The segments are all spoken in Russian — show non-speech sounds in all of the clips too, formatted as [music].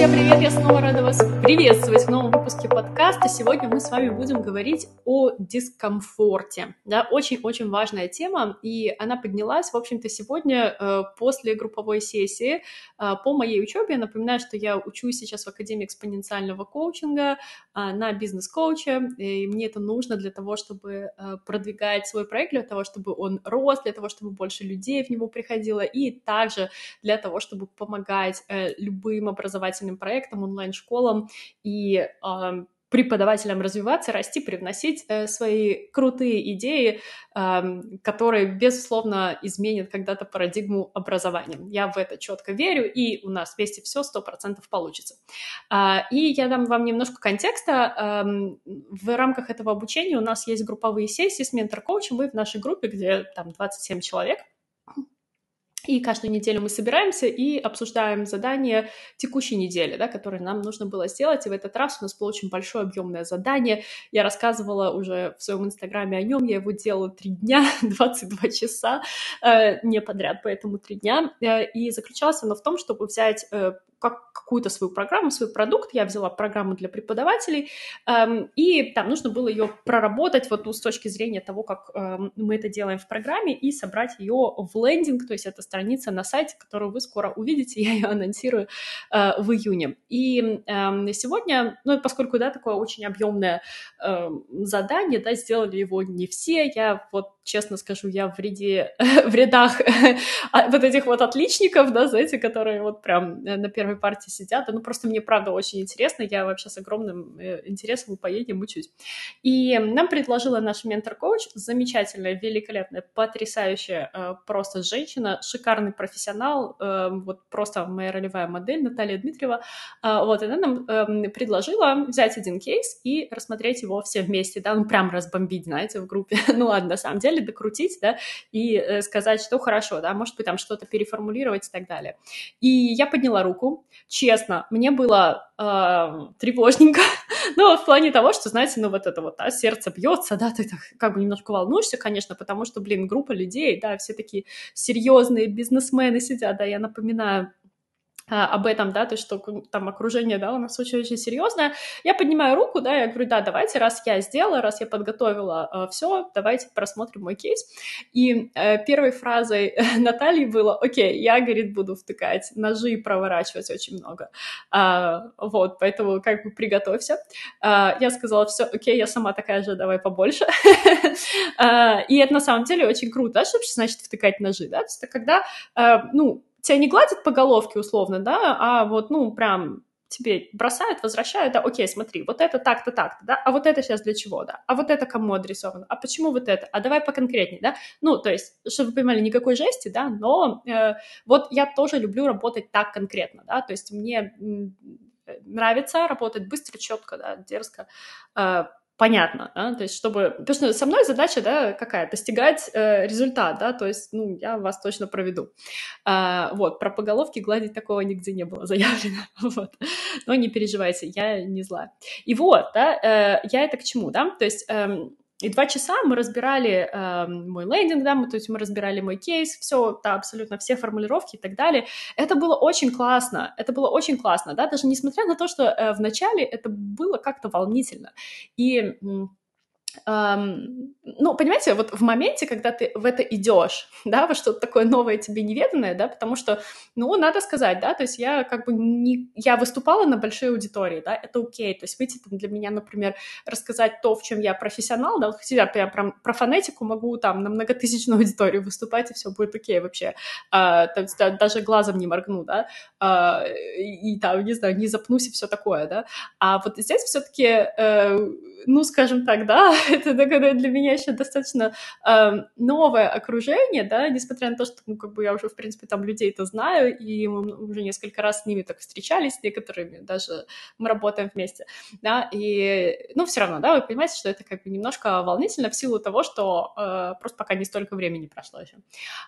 Всем привет! Я снова рада вас приветствовать в новом выпуске подкаста. Сегодня мы с вами будем говорить о дискомфорте. Да, очень-очень важная тема, и она поднялась, в общем-то, сегодня э, после групповой сессии э, по моей учебе. Я напоминаю, что я учусь сейчас в Академии экспоненциального коучинга на бизнес-коуче, и мне это нужно для того, чтобы э, продвигать свой проект, для того, чтобы он рос, для того, чтобы больше людей в него приходило, и также для того, чтобы помогать э, любым образовательным проектам, онлайн-школам и преподавателям развиваться, расти, привносить э, свои крутые идеи, э, которые, безусловно, изменят когда-то парадигму образования. Я в это четко верю, и у нас вместе все сто процентов получится. Э, и я дам вам немножко контекста. Э, в рамках этого обучения у нас есть групповые сессии с ментор-коучем. Вы в нашей группе, где там 27 человек, и каждую неделю мы собираемся и обсуждаем задания текущей недели, да, которые нам нужно было сделать. И в этот раз у нас было очень большое объемное задание. Я рассказывала уже в своем инстаграме о нем. Я его делала три дня, [laughs] 22 часа, э, не подряд, поэтому три дня. Э, и заключалось оно в том, чтобы взять э, как, какую-то свою программу, свой продукт. Я взяла программу для преподавателей, эм, и там нужно было ее проработать вот с точки зрения того, как эм, мы это делаем в программе, и собрать ее в лендинг, то есть это страница на сайте, которую вы скоро увидите, [laughs] я ее анонсирую э, в июне. И э, сегодня, ну, поскольку, да, такое очень объемное э, задание, да, сделали его не все, я вот честно скажу, я в, ряде, [laughs] в рядах [laughs] а, вот этих вот отличников, да, знаете, которые вот прям на первой партии сидят. Ну, просто мне, правда, очень интересно. Я вообще с огромным э, интересом поедем, учусь. И нам предложила наш ментор-коуч, замечательная, великолепная, потрясающая э, просто женщина, шикарный профессионал, э, вот просто моя ролевая модель Наталья Дмитриева. Вот, она нам эм, предложила взять один кейс и рассмотреть его все вместе, да, ну, прям разбомбить, знаете, в группе. [laughs] ну, ладно, на самом деле, или докрутить, да, и э, сказать, что хорошо, да, может быть, там что-то переформулировать и так далее. И я подняла руку, честно, мне было э, тревожненько, [laughs] ну, в плане того, что, знаете, ну, вот это вот, да, сердце бьется, да, ты так, как бы немножко волнуешься, конечно, потому что, блин, группа людей, да, все такие серьезные бизнесмены сидят, да, я напоминаю, а, об этом, да, то есть что там окружение, да, у нас очень-очень серьезное. Я поднимаю руку, да, я говорю, да, давайте, раз я сделала, раз я подготовила э, все, давайте просмотрим мой кейс. И э, первой фразой [laughs] Натальи было, окей, я, говорит, буду втыкать ножи и проворачивать очень много. А, вот, поэтому как бы приготовься. А, я сказала, все, окей, я сама такая же, давай побольше. [laughs] а, и это на самом деле очень круто, да, что значит втыкать ножи, да, то есть это когда, э, ну, тебя не гладят по головке условно, да, а вот, ну, прям тебе бросают, возвращают, да, окей, смотри, вот это так-то, так-то, да, а вот это сейчас для чего, да, а вот это кому адресовано, а почему вот это, а давай поконкретнее, да, ну, то есть, чтобы вы понимали, никакой жести, да, но э, вот я тоже люблю работать так конкретно, да, то есть мне нравится работать быстро, четко, да, дерзко, э, понятно, да, то есть чтобы, потому что со мной задача, да, какая, достигать э, результат, да, то есть, ну, я вас точно проведу, а, вот, про поголовки гладить такого нигде не было [laughs] заявлено, вот, но не переживайте, я не зла. И вот, да, э, я это к чему, да, то есть э, и два часа мы разбирали э, мой лендинг, да, мы, то есть мы разбирали мой кейс, все, да, абсолютно все формулировки и так далее. Это было очень классно, это было очень классно, да, даже несмотря на то, что э, в начале это было как-то волнительно. И Um, ну, понимаете, вот в моменте, когда ты в это идешь, [laughs] да, во что-то такое новое тебе неведанное, да, потому что, ну, надо сказать, да, то есть я как бы не... Я выступала на большой аудитории, да, это окей, то есть выйти там для меня, например, рассказать то, в чем я профессионал, да, хотя я про, про фонетику могу там на многотысячную [laughs] аудиторию выступать, и все будет окей вообще, а, есть, да, даже глазом не моргну, да, а, и, и там, не знаю, не запнусь и все такое, да, а вот здесь все-таки, э, ну, скажем так, да, [laughs] [laughs] это такое для меня еще достаточно э, новое окружение, да, несмотря на то, что, ну, как бы я уже, в принципе, там людей-то знаю, и мы уже несколько раз с ними так встречались, с некоторыми даже мы работаем вместе, да, и, ну, все равно, да, вы понимаете, что это как бы немножко волнительно в силу того, что э, просто пока не столько времени прошло еще.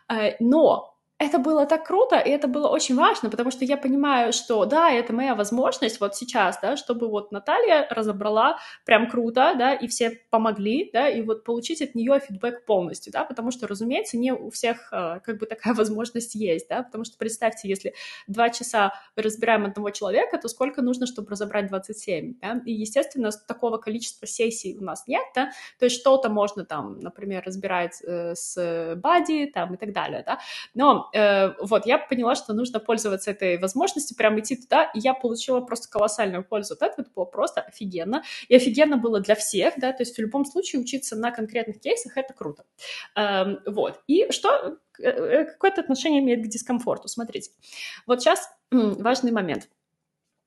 Э, но это было так круто, и это было очень важно, потому что я понимаю, что да, это моя возможность вот сейчас, да, чтобы вот Наталья разобрала прям круто, да, и все помогли, да, и вот получить от нее фидбэк полностью, да, потому что, разумеется, не у всех э, как бы такая [laughs] возможность есть, да, потому что представьте, если два часа разбираем одного человека, то сколько нужно, чтобы разобрать 27, да, и, естественно, такого количества сессий у нас нет, да, то есть что-то можно там, например, разбирать э, с бади, там, и так далее, да, но э, вот я поняла, что нужно пользоваться этой возможностью, прям идти туда, и я получила просто колоссальную пользу от этого, это было просто офигенно, и офигенно было для всех, да, то есть в любом случае учиться на конкретных кейсах — это круто. Э, вот, и что, э, э, какое это отношение имеет к дискомфорту? Смотрите, вот сейчас важный момент —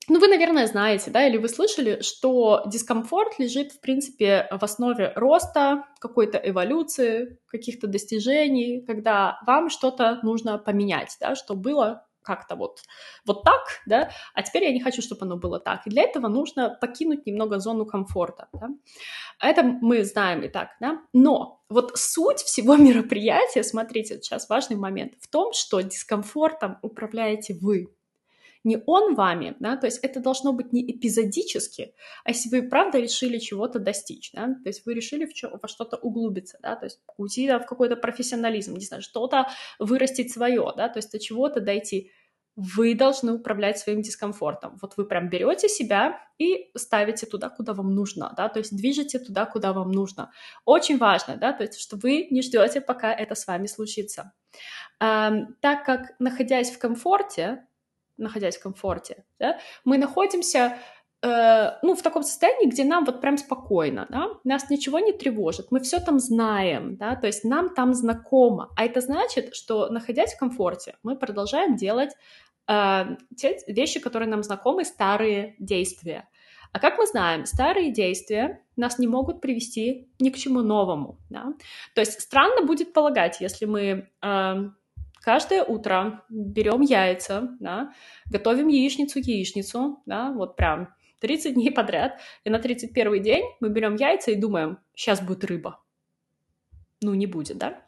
ну, вы, наверное, знаете, да, или вы слышали, что дискомфорт лежит, в принципе, в основе роста, какой-то эволюции, каких-то достижений, когда вам что-то нужно поменять, да, что было как-то вот, вот так, да, а теперь я не хочу, чтобы оно было так. И для этого нужно покинуть немного зону комфорта, да. Это мы знаем и так, да. Но вот суть всего мероприятия, смотрите, сейчас важный момент, в том, что дискомфортом управляете вы, не он вами, да, то есть это должно быть не эпизодически, а если вы правда решили чего-то достичь, да, то есть вы решили в чё, во что-то углубиться, да, то есть уйти да, в какой-то профессионализм, не знаю, что-то вырастить свое, да, то есть до чего-то дойти, вы должны управлять своим дискомфортом. Вот вы прям берете себя и ставите туда, куда вам нужно, да, то есть движете туда, куда вам нужно. Очень важно, да, то есть что вы не ждете, пока это с вами случится. Эм, так как, находясь в комфорте, находясь в комфорте, да, мы находимся э, ну, в таком состоянии, где нам вот прям спокойно, да, нас ничего не тревожит, мы все там знаем, да, то есть нам там знакомо, а это значит, что, находясь в комфорте, мы продолжаем делать э, те вещи, которые нам знакомы, старые действия. А как мы знаем, старые действия нас не могут привести ни к чему новому. Да? То есть странно будет полагать, если мы э, каждое утро берем яйца, да, готовим яичницу-яичницу, да, вот прям 30 дней подряд, и на 31 день мы берем яйца и думаем, сейчас будет рыба. Ну, не будет, да?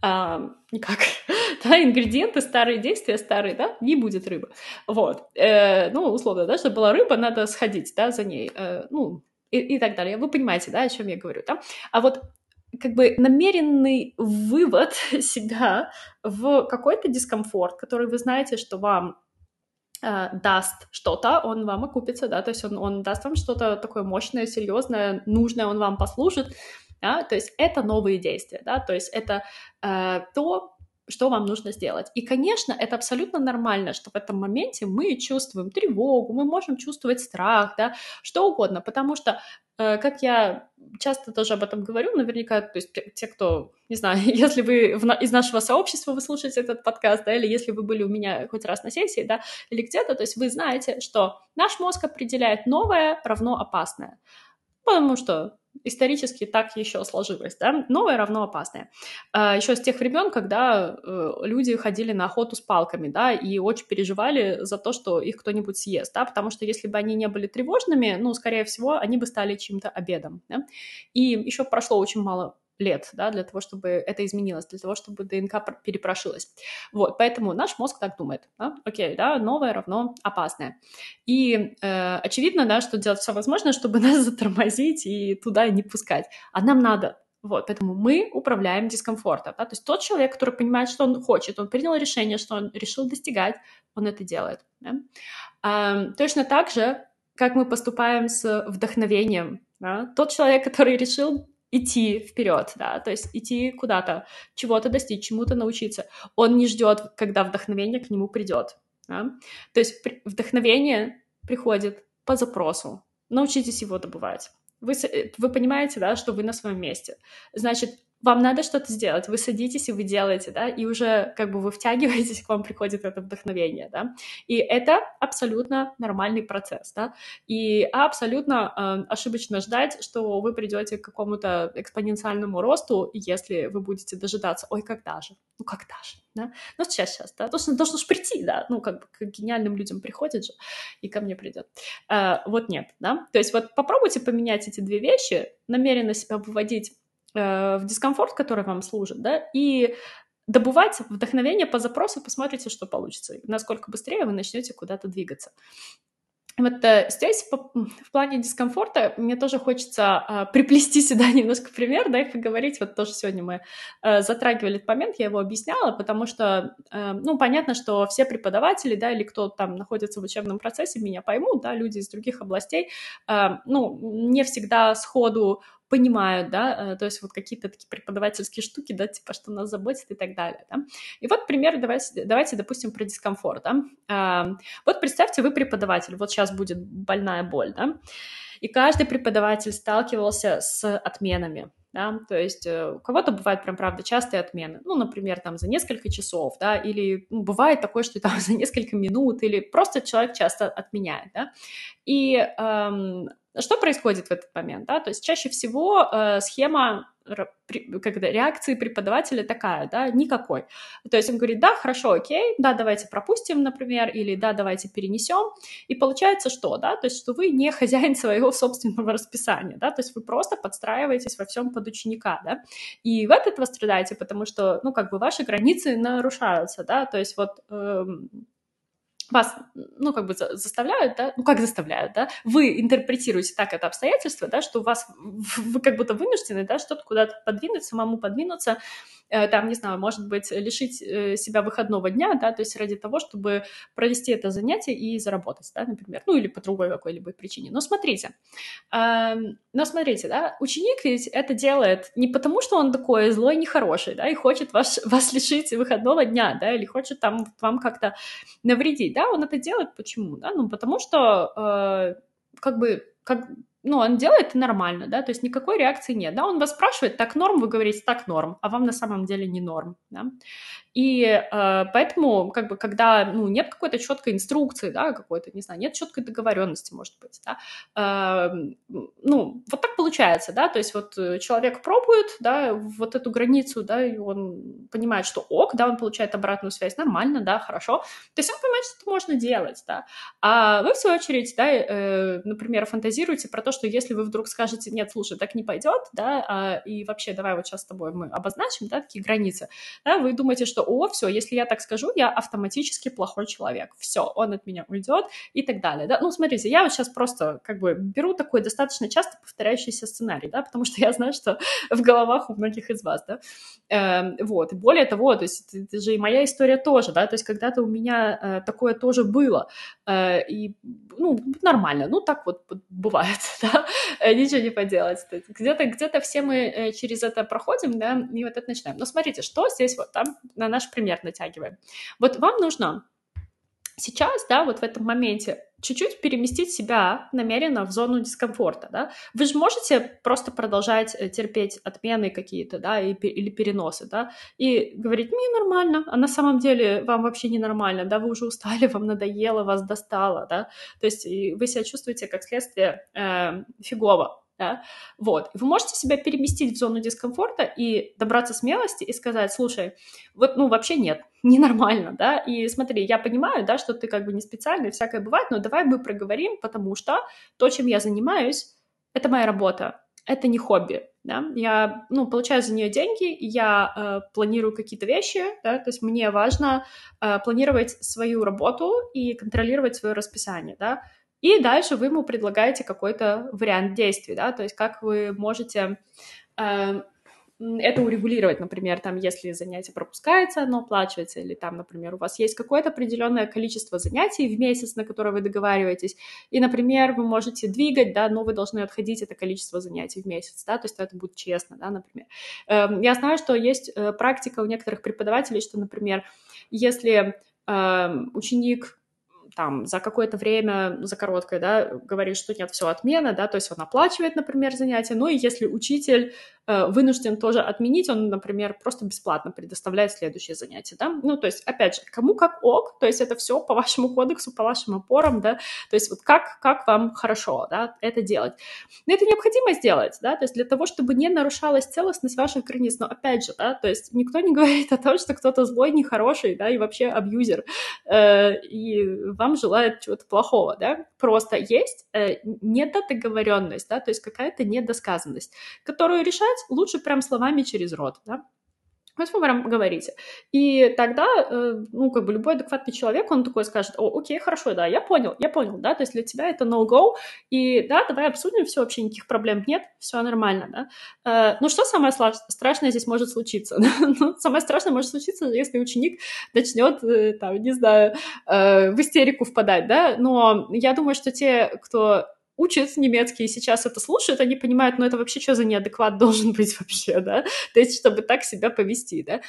А, никак. [laughs] да, ингредиенты, старые действия, старые, да, не будет рыбы. Вот. Э, ну, условно, да, чтобы была рыба, надо сходить, да, за ней. Э, ну, и, и так далее. Вы понимаете, да, о чем я говорю, да? А вот как бы намеренный вывод [laughs] себя в какой-то дискомфорт, который вы знаете, что вам э, даст что-то, он вам окупится, да, то есть он, он даст вам что-то такое мощное, серьезное, нужное, он вам послужит, да, то есть это новые действия, да, то есть это э, то, что вам нужно сделать. И, конечно, это абсолютно нормально, что в этом моменте мы чувствуем тревогу, мы можем чувствовать страх, да, что угодно, потому что, как я часто тоже об этом говорю, наверняка, то есть те, кто, не знаю, [laughs] если вы в, из нашего сообщества вы слушаете этот подкаст, да, или если вы были у меня хоть раз на сессии, да, или где-то, то есть вы знаете, что наш мозг определяет новое равно опасное, потому что исторически так еще сложилось, да, новое равно опасное. А, еще с тех времен, когда э, люди ходили на охоту с палками, да, и очень переживали за то, что их кто-нибудь съест, да, потому что если бы они не были тревожными, ну, скорее всего, они бы стали чьим-то обедом, да. И еще прошло очень мало лет, да, для того, чтобы это изменилось, для того, чтобы ДНК перепрошилась. Вот, поэтому наш мозг так думает, да? окей, да, новое равно опасное. И э, очевидно, да, что делать все возможное, чтобы [laughs] нас затормозить и туда не пускать. А нам надо вот, поэтому мы управляем дискомфортом. Да? То есть тот человек, который понимает, что он хочет, он принял решение, что он решил достигать, он это делает. Да? А, точно так же, как мы поступаем с вдохновением. Да? Тот человек, который решил идти вперед, да, то есть идти куда-то, чего-то достичь, чему-то научиться. Он не ждет, когда вдохновение к нему придет. Да? То есть вдохновение приходит по запросу. Научитесь его добывать. Вы, вы понимаете, да, что вы на своем месте. Значит, вам надо что-то сделать, вы садитесь и вы делаете, да, и уже как бы вы втягиваетесь, [laughs] к вам приходит это вдохновение, да, и это абсолютно нормальный процесс, да, и абсолютно э, ошибочно ждать, что вы придете к какому-то экспоненциальному росту, если вы будете дожидаться, ой, когда же, ну когда же, да, ну сейчас, сейчас, да, должно, должно же прийти, да, ну как бы к гениальным людям приходит же, и ко мне придет, э, вот нет, да, то есть вот попробуйте поменять эти две вещи, намеренно себя выводить в дискомфорт, который вам служит, да, и добывать вдохновение по запросу, посмотрите, что получится, насколько быстрее вы начнете куда-то двигаться. Вот э, здесь в плане дискомфорта мне тоже хочется э, приплести сюда [laughs] немножко пример, да, и поговорить. Вот тоже сегодня мы э, затрагивали этот момент, я его объясняла, потому что, э, ну, понятно, что все преподаватели, да, или кто там находится в учебном процессе, меня поймут, да, люди из других областей, э, ну, не всегда сходу понимают, да, э, то есть вот какие-то такие преподавательские штуки, да, типа, что нас заботит и так далее, да. И вот пример, давайте, давайте допустим, про дискомфорт, да. А, вот представьте, вы преподаватель, вот сейчас будет больная боль, да, и каждый преподаватель сталкивался с отменами, да, то есть э, у кого-то бывают прям, правда, частые отмены, ну, например, там за несколько часов, да, или ну, бывает такое, что там [laughs] за несколько минут, или просто человек часто отменяет, да, и эм, что происходит в этот момент? Да? То есть чаще всего э, схема когда реакции преподавателя такая, да, никакой. То есть он говорит, да, хорошо, окей, да, давайте пропустим, например, или да, давайте перенесем. И получается что, да, то есть что вы не [laughs] хозяин своего собственного расписания, да, то есть вы просто подстраиваетесь во всем под ученика, да, и в этот вы страдаете, потому что, ну, как бы ваши границы нарушаются, да, то есть вот эм, вас, ну, как бы заставляют, да, ну, как заставляют, да, вы интерпретируете так это обстоятельство, да, что у вас, вы как будто вынуждены, да, что-то куда-то подвинуть, самому подвинуться, Э, там, не знаю, может быть, лишить э, себя выходного дня, да, то есть ради того, чтобы провести это занятие и заработать, да, например, ну или по другой какой-либо причине. Но смотрите, эм, но смотрите, да, ученик ведь это делает не потому, что он такой злой, нехороший, да, и хочет вас, [laughs] вас лишить выходного дня, да, или хочет там вам как-то навредить, да, он это делает почему, да, ну потому что э, как бы как ну, он делает нормально, да, то есть никакой реакции нет, да, он вас спрашивает, так норм, вы говорите, так норм, а вам на самом деле не норм, да, и э, поэтому, как бы, когда, ну, нет какой-то четкой инструкции, да, какой-то, не знаю, нет четкой договоренности, может быть, да, э, ну, вот так получается, да, то есть вот э, человек пробует, да, вот эту границу, да, и он понимает, что ок, да, он получает обратную связь, нормально, да, хорошо, то есть он понимает, что это можно делать, да, а вы, в свою очередь, да, э, например, фантазируете про то, что если вы вдруг скажете, нет, слушай, так не пойдет, да, а, и вообще давай вот сейчас с тобой мы обозначим, да, такие границы, да, вы думаете, что о, все, если я так скажу, я автоматически плохой человек, все, он от меня уйдет и так далее, да. Ну, смотрите, я вот сейчас просто как бы беру такой достаточно часто повторяющийся сценарий, да, потому что я знаю, что [laughs] в головах у многих из вас, да, э, вот, и более того, то есть это, это же и моя история тоже, да, то есть когда-то у меня э, такое тоже было, э, и, ну, нормально, ну, так вот бывает, [laughs] да, э, ничего не поделать, где-то где все мы э, через это проходим, да, и вот это начинаем. Но смотрите, что здесь вот там на наш пример натягиваем. Вот вам нужно сейчас, да, вот в этом моменте чуть-чуть переместить себя намеренно в зону дискомфорта, да. Вы же можете просто продолжать э, терпеть отмены какие-то, да, и, или переносы, да, и говорить, мне нормально, а на самом деле вам вообще не нормально, да, вы уже устали, вам надоело, вас достало, да, то есть вы себя чувствуете как следствие э, фигово, да, вот. Вы можете себя переместить в зону дискомфорта и добраться смелости и сказать, слушай, вот, ну, вообще нет, [laughs] ненормально, да, и смотри, я понимаю, да, что ты как бы не специально, всякое бывает, но давай мы проговорим, потому что то, чем я занимаюсь, это моя работа, это не хобби, да, я, ну, получаю за нее деньги, я э, планирую какие-то вещи, да, то есть мне важно э, планировать свою работу и контролировать свое расписание, да, и дальше вы ему предлагаете какой-то вариант действий, да, то есть как вы можете э, это урегулировать, например, там, если занятие пропускается, оно оплачивается, или там, например, у вас есть какое-то определенное количество занятий в месяц, на которое вы договариваетесь, и, например, вы можете двигать, да, но вы должны отходить это количество занятий в месяц, да, то есть это будет честно, да, например. Эм, я знаю, что есть э, практика у некоторых преподавателей, что, например, если эм, ученик там за какое-то время, за короткое, да, говорит, что нет, все отмена, да, то есть он оплачивает, например, занятия, ну и если учитель э, вынужден тоже отменить, он, например, просто бесплатно предоставляет следующее занятие, да, ну, то есть, опять же, кому как ок, то есть это все по вашему кодексу, по вашим опорам, да, то есть вот как, как вам хорошо, да, это делать. Но это необходимо сделать, да, то есть для того, чтобы не нарушалась целостность ваших границ, но опять же, да, то есть никто не [laughs] говорит о том, что кто-то злой, нехороший, да, и вообще абьюзер, э, и вам желает чего-то плохого, да, просто есть э, недодоговоренность, да, то есть какая-то недосказанность, которую решать лучше прям словами через рот, да, Вы прям говорите. И тогда, э, ну, как бы любой адекватный человек, он такой скажет, о, окей, хорошо, да, я понял, я понял, да, то есть для тебя это no-go, и да, давай обсудим все, вообще никаких проблем нет, все нормально, да. Э, ну, что самое страшное здесь может случиться? [laughs] ну, самое страшное может случиться, если ученик начнет, э, там, не знаю, в истерику впадать, да, но я думаю, что те, кто учат немецкий и сейчас это слушают, они понимают, ну это вообще что за неадекват должен быть вообще, да, [laughs] то есть чтобы так себя повести, да.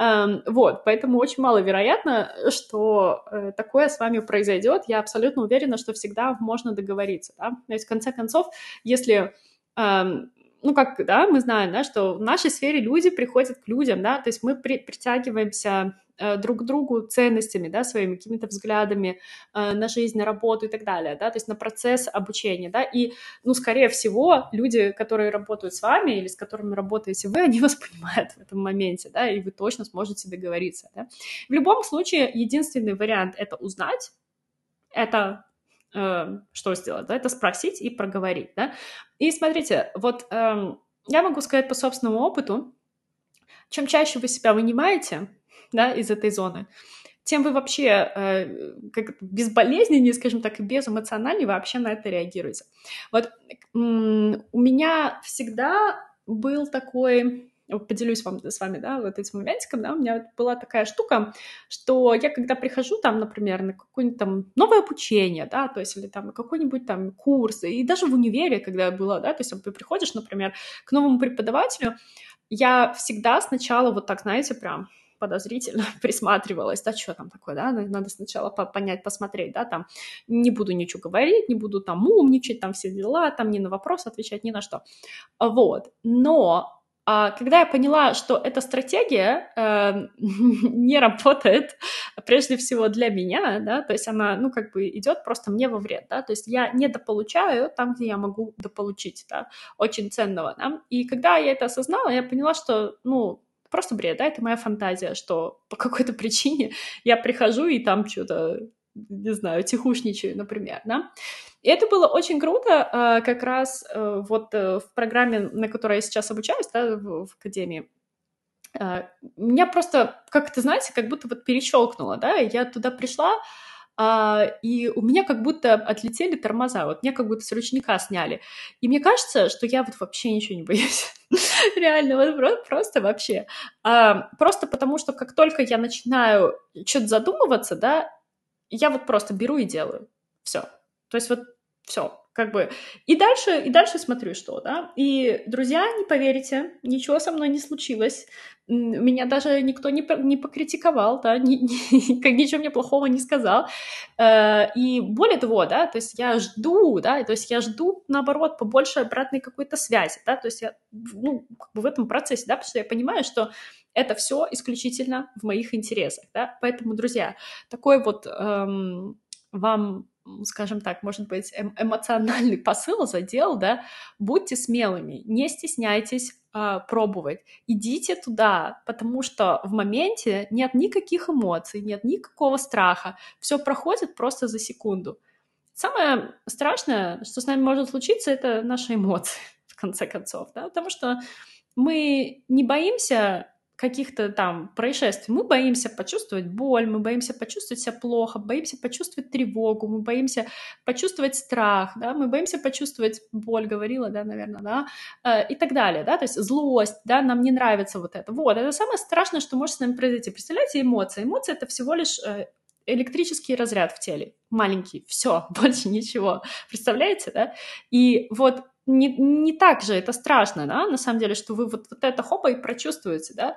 Um, вот, поэтому очень маловероятно, что э, такое с вами произойдет. Я абсолютно уверена, что всегда можно договориться, да. То есть, в конце концов, если um, ну, как, да, мы знаем, да, что в нашей сфере люди приходят к людям, да, то есть мы при, притягиваемся э, друг к другу ценностями, да, своими какими-то взглядами э, на жизнь, на работу и так далее, да, то есть на процесс обучения, да, и, ну, скорее всего, люди, которые работают с вами или с которыми работаете вы, [laughs] они вас понимают в этом моменте, да, и вы точно сможете договориться, да. В любом случае, единственный вариант — это узнать, это э, что сделать, да, это спросить и проговорить, да. И смотрите, вот э, я могу сказать по собственному опыту, чем чаще вы себя вынимаете, да, из этой зоны, тем вы вообще э, как безболезненнее, скажем так, и безэмоциональнее вообще на это реагируете. Вот у меня всегда был такой поделюсь вам, с вами, да, вот этим моментиком, да, у меня была такая штука, что я когда прихожу там, например, на какое-нибудь там новое обучение, да, то есть или там какой-нибудь там курс, и даже в универе, когда я была, да, то есть ты приходишь, например, к новому преподавателю, я всегда сначала вот так, знаете, прям подозрительно [laughs] присматривалась, да, что там такое, да, надо сначала понять, посмотреть, да, там, не буду ничего говорить, не буду там умничать, там все дела, там ни на вопрос отвечать, ни на что, вот, но когда я поняла, что эта стратегия э, [laughs] не работает, прежде всего для меня, да, то есть она, ну, как бы идет просто мне во вред, да, то есть я не дополучаю там, где я могу дополучить, да, очень ценного, да, и когда я это осознала, я поняла, что, ну, просто бред, да, это моя фантазия, что по какой-то [laughs] причине я прихожу и там что-то, не знаю, тихушничаю, например, да, и это было очень круто, а, как раз э, вот э, в программе, на которой я сейчас обучаюсь, да, в, академии. А, меня просто, как это, знаете, как будто вот перещелкнуло, да, я туда пришла, а, и у меня как будто отлетели тормоза, вот меня как будто с ручника сняли. И мне кажется, что я вот вообще ничего не боюсь. [laughs] Реально, вот просто вообще. Просто потому, что как только я начинаю что-то задумываться, да, я вот просто беру и делаю. Все. То есть вот все, как бы. И дальше, и дальше смотрю, что, да. И, друзья, не поверите, ничего со мной не случилось. Меня даже никто не, не покритиковал, да, ни, ни, [laughs] ничего мне плохого не сказал. Э, и более того, да, то есть я жду, да, то есть я жду, наоборот, побольше обратной какой-то связи, да, то есть я, ну, как бы в этом процессе, да, потому что я понимаю, что это все исключительно в моих интересах, да, поэтому, друзья, такой вот эм, вам скажем так, может быть, эм эмоциональный [laughs] посыл задел, да, будьте смелыми, не стесняйтесь э, пробовать, идите туда, потому что в моменте нет никаких эмоций, нет никакого страха, все проходит просто за секунду. Самое страшное, что с нами может случиться, это наши эмоции, [laughs] в конце концов, да, потому что мы не боимся каких-то там происшествий. Мы боимся почувствовать боль, мы боимся почувствовать себя плохо, боимся почувствовать тревогу, мы боимся почувствовать страх, да, мы боимся почувствовать боль, говорила, да, наверное, да, э, и так далее, да, то есть злость, да, нам не нравится вот это. Вот, это самое страшное, что может с нами произойти. Представляете, эмоции. Эмоции — это всего лишь э, электрический разряд в теле, маленький, все, [laughs] больше ничего. Представляете, да? И вот не, не так же это страшно, да, на самом деле, что вы вот, вот это хопа и прочувствуете, да,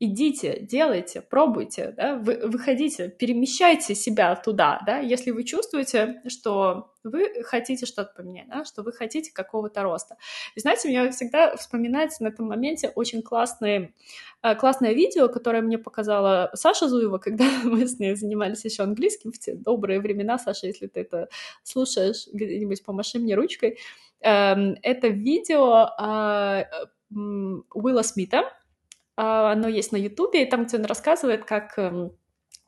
идите, делайте, пробуйте, да, вы, выходите, перемещайте себя туда, да, если вы чувствуете, что вы хотите что-то поменять, да, что вы хотите какого-то роста. И знаете, мне всегда вспоминается на этом моменте очень классное, э, классное видео, которое мне показала Саша Зуева, [laughs] когда мы с ней занимались еще английским в те добрые времена. Саша, если ты это слушаешь, где-нибудь помаши мне ручкой. Эм, это видео а, Уилла Смита, а, оно есть на Ютубе, там, где он рассказывает, как эм,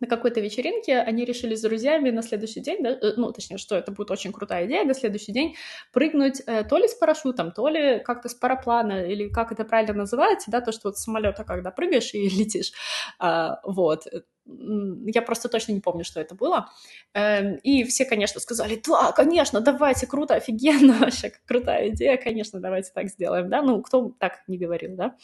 на какой-то вечеринке они решили с друзьями на следующий день, да, э, ну, точнее, что это будет очень крутая идея, на следующий день прыгнуть э, то ли с парашютом, то ли как-то с параплана, или как это правильно называется, да, то, что вот с самолета, когда прыгаешь и [laughs] летишь, а, вот, я просто точно не помню, что это было. Эм, и все, конечно, сказали, да, конечно, давайте, круто, офигенно, [laughs] вообще крутая идея, конечно, давайте так сделаем, да, ну, кто так не говорил, да,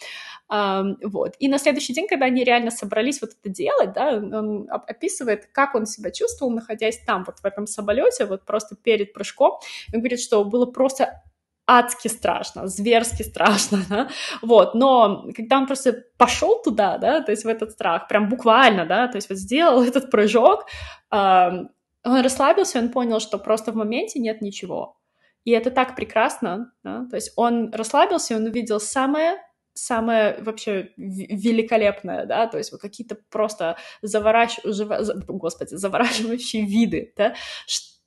вот. И на следующий день, когда они реально собрались вот это делать, да, он описывает, как он себя чувствовал, находясь там, вот в этом самолете, вот просто перед прыжком, он говорит, что было просто адски страшно, зверски страшно, [laughs] да, вот, но когда он просто пошел туда, да, то есть в этот страх, прям буквально, да, то есть вот сделал [laughs] этот прыжок, э, он расслабился, он понял, что просто в моменте нет ничего, и это так прекрасно, да, то есть он расслабился, он увидел самое самое вообще великолепное, да, то есть вот какие-то просто завораж... Господи, завораживающие виды, да,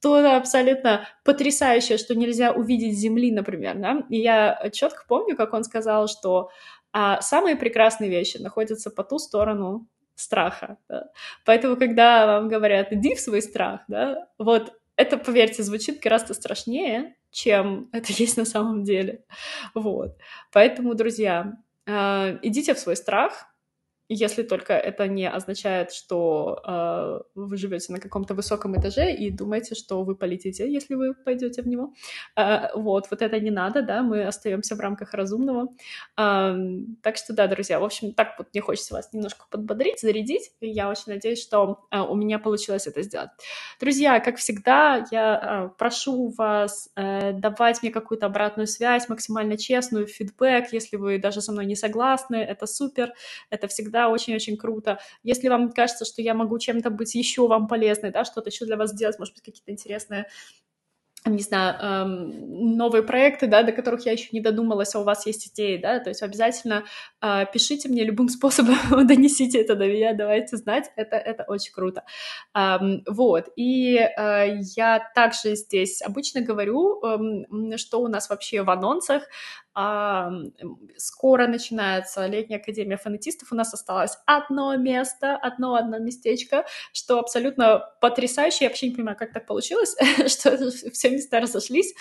что-то абсолютно потрясающее, что нельзя увидеть Земли, например, да, и я четко помню, как он сказал, что а, самые прекрасные вещи находятся по ту сторону страха, да? поэтому, когда вам говорят, иди в свой страх, да, вот это, поверьте, звучит гораздо страшнее, чем это [laughs] есть на самом деле, вот, поэтому, друзья, э, идите в свой страх, если только это не означает, что э, вы живете на каком-то высоком этаже и думаете, что вы полетите, если вы пойдете в него. Э, вот, вот это не надо, да, мы остаемся в рамках разумного. Э, так что да, друзья, в общем, так вот мне хочется вас немножко подбодрить, зарядить, и я очень надеюсь, что э, у меня получилось это сделать. Друзья, как всегда, я э, прошу вас э, давать мне какую-то обратную связь, максимально честную, фидбэк, если вы даже со мной не согласны, это супер, это всегда всегда очень-очень круто. Если вам кажется, что я могу чем-то быть еще вам полезной, да, что-то еще для вас сделать, может быть, какие-то интересные не знаю, эм, новые проекты, да, до которых я еще не додумалась, а у вас есть идеи, да, то есть обязательно э, пишите мне любым [laughs] способом, донесите это до меня, давайте знать, это, это очень круто. Эм, вот, и э, я также здесь обычно говорю, э, что у нас вообще в анонсах, а, скоро начинается летняя академия фонетистов. У нас осталось одно место, одно одно местечко, что абсолютно потрясающе. Я вообще не понимаю, как так получилось, [laughs] что все места разошлись.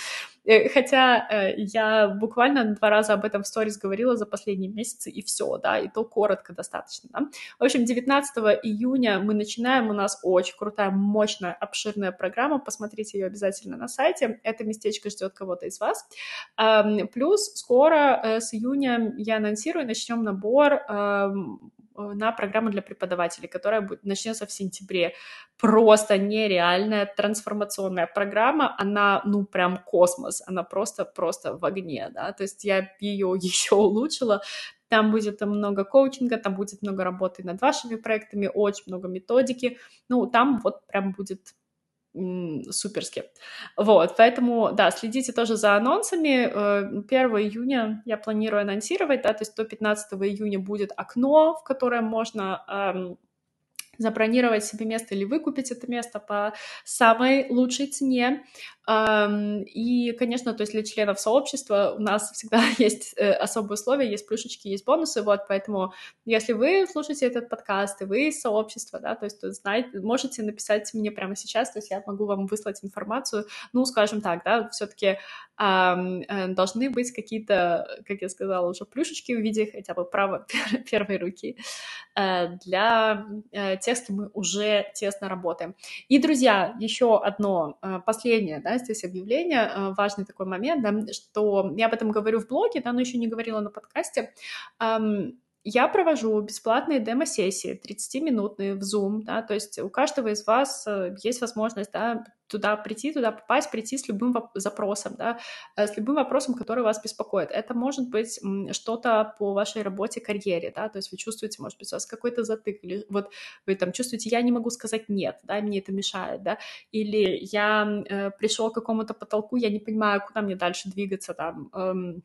Э, хотя э, я буквально два раза об этом в сторис говорила за последние месяцы, и все, да, и то коротко достаточно, да. В общем, 19 июня мы начинаем, у нас очень крутая, мощная, обширная программа, посмотрите ее обязательно на сайте, это местечко ждет кого-то из вас. Плюс скоро э, с июня я анонсирую, начнем набор Э, на программу для преподавателей, которая начнется в сентябре. Просто нереальная трансформационная программа, она, ну, прям космос, она просто-просто в огне, да, то есть я ее [laughs] еще улучшила, там будет много коучинга, там будет много работы над вашими проектами, очень много методики, ну, там вот прям будет суперски. Вот, поэтому, да, следите тоже за анонсами. 1 э, июня я планирую анонсировать, да, то есть до 15 июня будет окно, в которое можно эм, забронировать себе место или выкупить это место по самой лучшей цене. И, конечно, то есть для членов сообщества у нас всегда [laughs] есть э, особые условия, есть плюшечки, есть бонусы, вот, поэтому если вы слушаете этот подкаст, и вы из сообщества, да, то есть то знаете, можете написать мне прямо сейчас, то есть я могу вам выслать информацию, ну, скажем так, да, все-таки э, должны быть какие-то, как я сказала, уже плюшечки в виде хотя бы права [laughs] первой руки э, для тех, с кем мы уже тесно работаем. И, друзья, еще одно последнее, да, здесь объявление, э, важный такой момент, да, что я об этом говорю в блоге, да, но еще не говорила на подкасте. Я провожу бесплатные демо-сессии, 30-минутные в Zoom, да, то есть у каждого из вас э, есть возможность, да, туда прийти, туда попасть, прийти с любым запросом, да, э, с любым вопросом, который вас беспокоит. Это может быть что-то по вашей работе, карьере, да, то есть вы чувствуете, может быть, у вас какой-то затык, или вот вы там чувствуете, я не могу сказать нет, да, мне это мешает, да, или я э, пришел к какому-то потолку, я не понимаю, куда мне дальше двигаться, там, эм,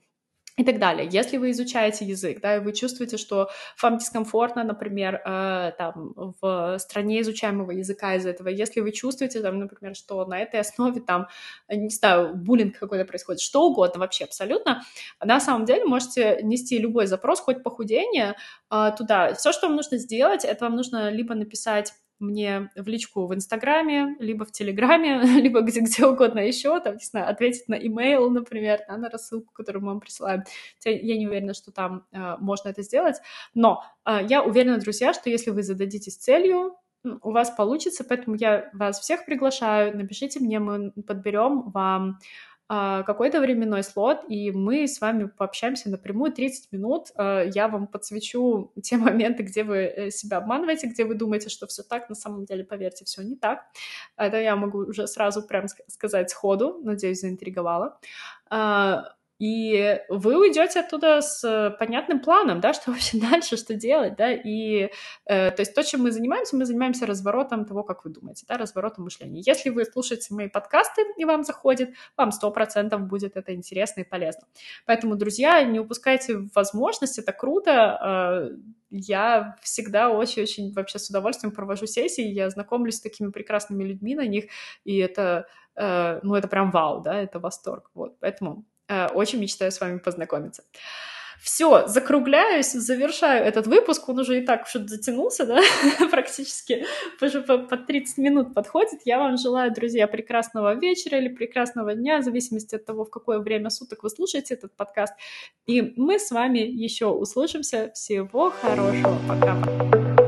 и так далее. Если вы изучаете язык, да, и вы чувствуете, что вам дискомфортно, например, э, там, в стране изучаемого языка из этого, если вы чувствуете, там, например, что на этой основе, там, не знаю, буллинг какой-то происходит, что угодно вообще абсолютно, на самом деле можете нести любой запрос, хоть похудение, э, туда. Все, что вам нужно сделать, это вам нужно либо написать мне в личку в Инстаграме, либо в Телеграме, [laughs] либо где, где угодно еще, там, не знаю, ответить на имейл, например, да, на рассылку, которую мы вам присылаем. Я не уверена, что там э, можно это сделать, но э, я уверена, друзья, что если вы зададитесь целью, у вас получится, поэтому я вас всех приглашаю, напишите мне, мы подберем вам какой-то временной слот, и мы с вами пообщаемся напрямую 30 минут. А, я вам подсвечу те [laughs] моменты, где вы э, себя обманываете, где вы думаете, что все так, на самом деле, поверьте, все не так. Это я могу уже сразу прям сказать сходу, надеюсь, заинтриговала. И вы уйдете оттуда с э, понятным планом, да, что [laughs] вообще дальше, что делать, да, и э, то есть то, чем мы занимаемся, мы занимаемся разворотом того, как вы думаете, да, разворотом мышления. Если вы слушаете мои подкасты и вам заходит, вам сто процентов будет это интересно и полезно. Поэтому, друзья, не упускайте возможность, это круто, э, я всегда очень-очень вообще с удовольствием провожу сессии, я знакомлюсь с такими прекрасными людьми на них, и это, э, ну, это прям вау, да, это восторг, вот, поэтому очень мечтаю с вами познакомиться. Все, закругляюсь, завершаю этот выпуск. Он уже и так что-то затянулся, да, [laughs] практически уже по, по 30 минут подходит. Я вам желаю, друзья, прекрасного вечера или прекрасного дня, в зависимости от того, в какое время суток вы слушаете этот подкаст. И мы с вами еще услышимся. Всего хорошего. Пока.